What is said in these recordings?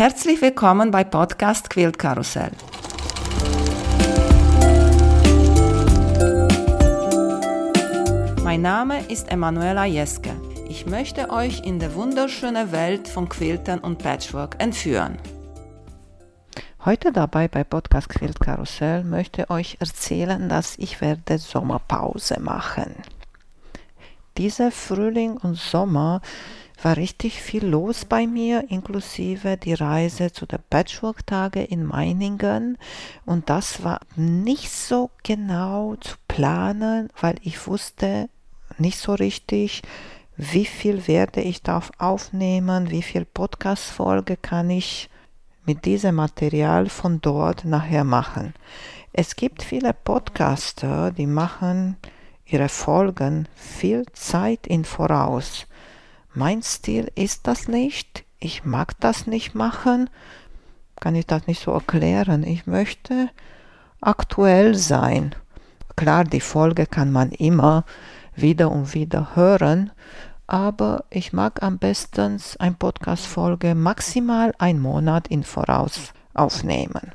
Herzlich willkommen bei Podcast Quilt Karussell. Mein Name ist Emanuela Jeske. Ich möchte euch in die wunderschöne Welt von Quiltern und Patchwork entführen. Heute dabei bei Podcast Quilt Karussell möchte euch erzählen, dass ich werde Sommerpause machen. Dieser Frühling und Sommer war richtig viel los bei mir, inklusive die Reise zu den Patchwork-Tage in Meiningen. Und das war nicht so genau zu planen, weil ich wusste nicht so richtig, wie viel werde ich darf aufnehmen, wie viel Podcast-Folge kann ich mit diesem Material von dort nachher machen. Es gibt viele Podcaster, die machen ihre Folgen viel Zeit in voraus. Mein Stil ist das nicht. Ich mag das nicht machen. Kann ich das nicht so erklären. Ich möchte aktuell sein. Klar, die Folge kann man immer wieder und wieder hören, aber ich mag am besten ein Podcast-Folge maximal einen Monat in Voraus aufnehmen.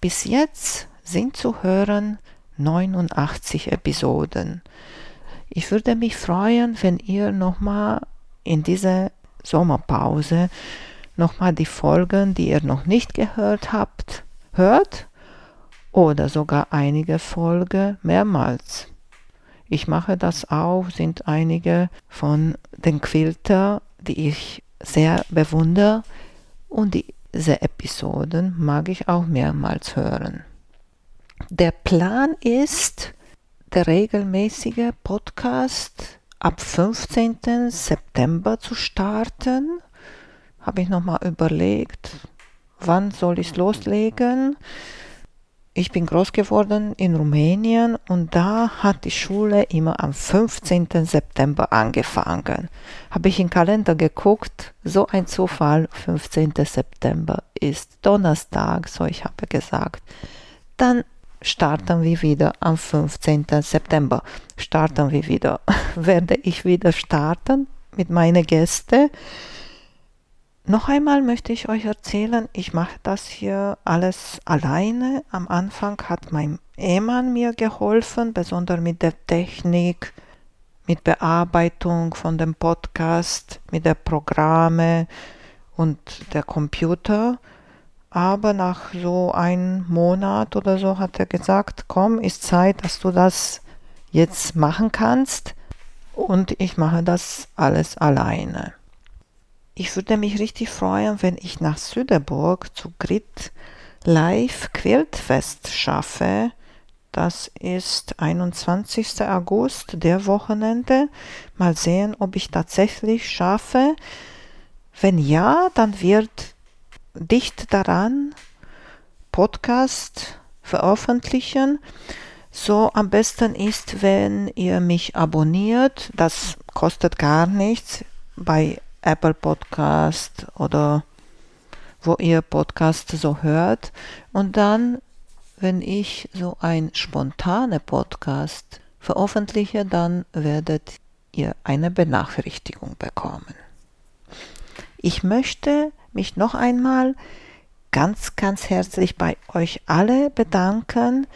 Bis jetzt sind zu hören 89 Episoden. Ich würde mich freuen, wenn ihr nochmal in dieser Sommerpause nochmal die Folgen, die ihr noch nicht gehört habt, hört oder sogar einige Folgen mehrmals. Ich mache das auch, sind einige von den Quilter, die ich sehr bewundere und diese Episoden mag ich auch mehrmals hören. Der Plan ist, der regelmäßige Podcast ab 15. September zu starten. Habe ich nochmal überlegt, wann soll ich loslegen? Ich bin groß geworden in Rumänien und da hat die Schule immer am 15. September angefangen. Habe ich im Kalender geguckt, so ein Zufall, 15. September ist Donnerstag, so ich habe gesagt. Dann starten wir wieder am 15. September. Starten wir wieder. Werde ich wieder starten mit meinen Gästen. Noch einmal möchte ich euch erzählen, ich mache das hier alles alleine. Am Anfang hat mein Ehemann mir geholfen, besonders mit der Technik, mit Bearbeitung von dem Podcast, mit der Programme und der Computer. Aber nach so einem Monat oder so hat er gesagt, komm, ist Zeit, dass du das jetzt machen kannst. Und ich mache das alles alleine. Ich würde mich richtig freuen, wenn ich nach Süderburg zu Grit Live Quiltfest schaffe. Das ist 21. August, der Wochenende. Mal sehen, ob ich tatsächlich schaffe. Wenn ja, dann wird dicht daran Podcast veröffentlichen. So am besten ist, wenn ihr mich abonniert. Das kostet gar nichts bei Apple Podcast oder wo ihr Podcast so hört. Und dann, wenn ich so ein spontane Podcast veröffentliche, dann werdet ihr eine Benachrichtigung bekommen. Ich möchte mich noch einmal ganz, ganz herzlich bei euch alle bedanken,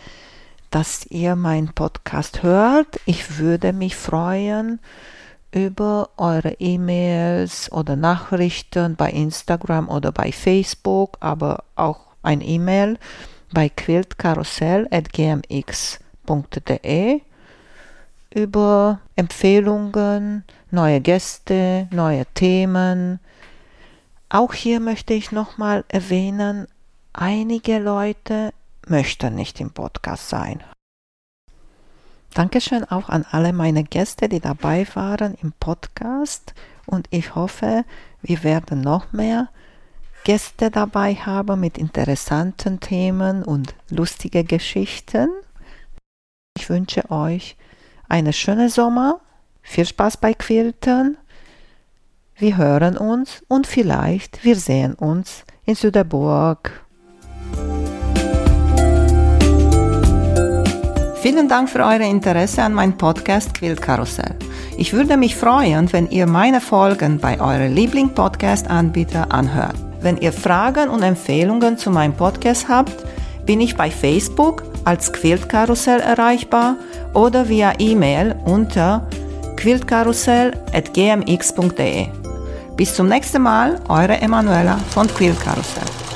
dass ihr meinen Podcast hört. Ich würde mich freuen über eure E-Mails oder Nachrichten bei Instagram oder bei Facebook, aber auch ein E-Mail bei quiltkarussell.gmx.de über Empfehlungen, neue Gäste, neue Themen, auch hier möchte ich nochmal erwähnen, einige Leute möchten nicht im Podcast sein. Dankeschön auch an alle meine Gäste, die dabei waren im Podcast und ich hoffe, wir werden noch mehr Gäste dabei haben mit interessanten Themen und lustige Geschichten. Ich wünsche euch eine schöne Sommer, viel Spaß bei Quiltern wir hören uns und vielleicht wir sehen uns in Süderburg. Vielen Dank für euer Interesse an meinem Podcast Quiltkarussell. Ich würde mich freuen, wenn ihr meine Folgen bei eurem Liebling-Podcast-Anbieter anhört. Wenn ihr Fragen und Empfehlungen zu meinem Podcast habt, bin ich bei Facebook als Quiltkarussell erreichbar oder via E-Mail unter quiltkarussell.gmx.de. Bis zum nächsten Mal, eure Emanuela von Quiltkarussell.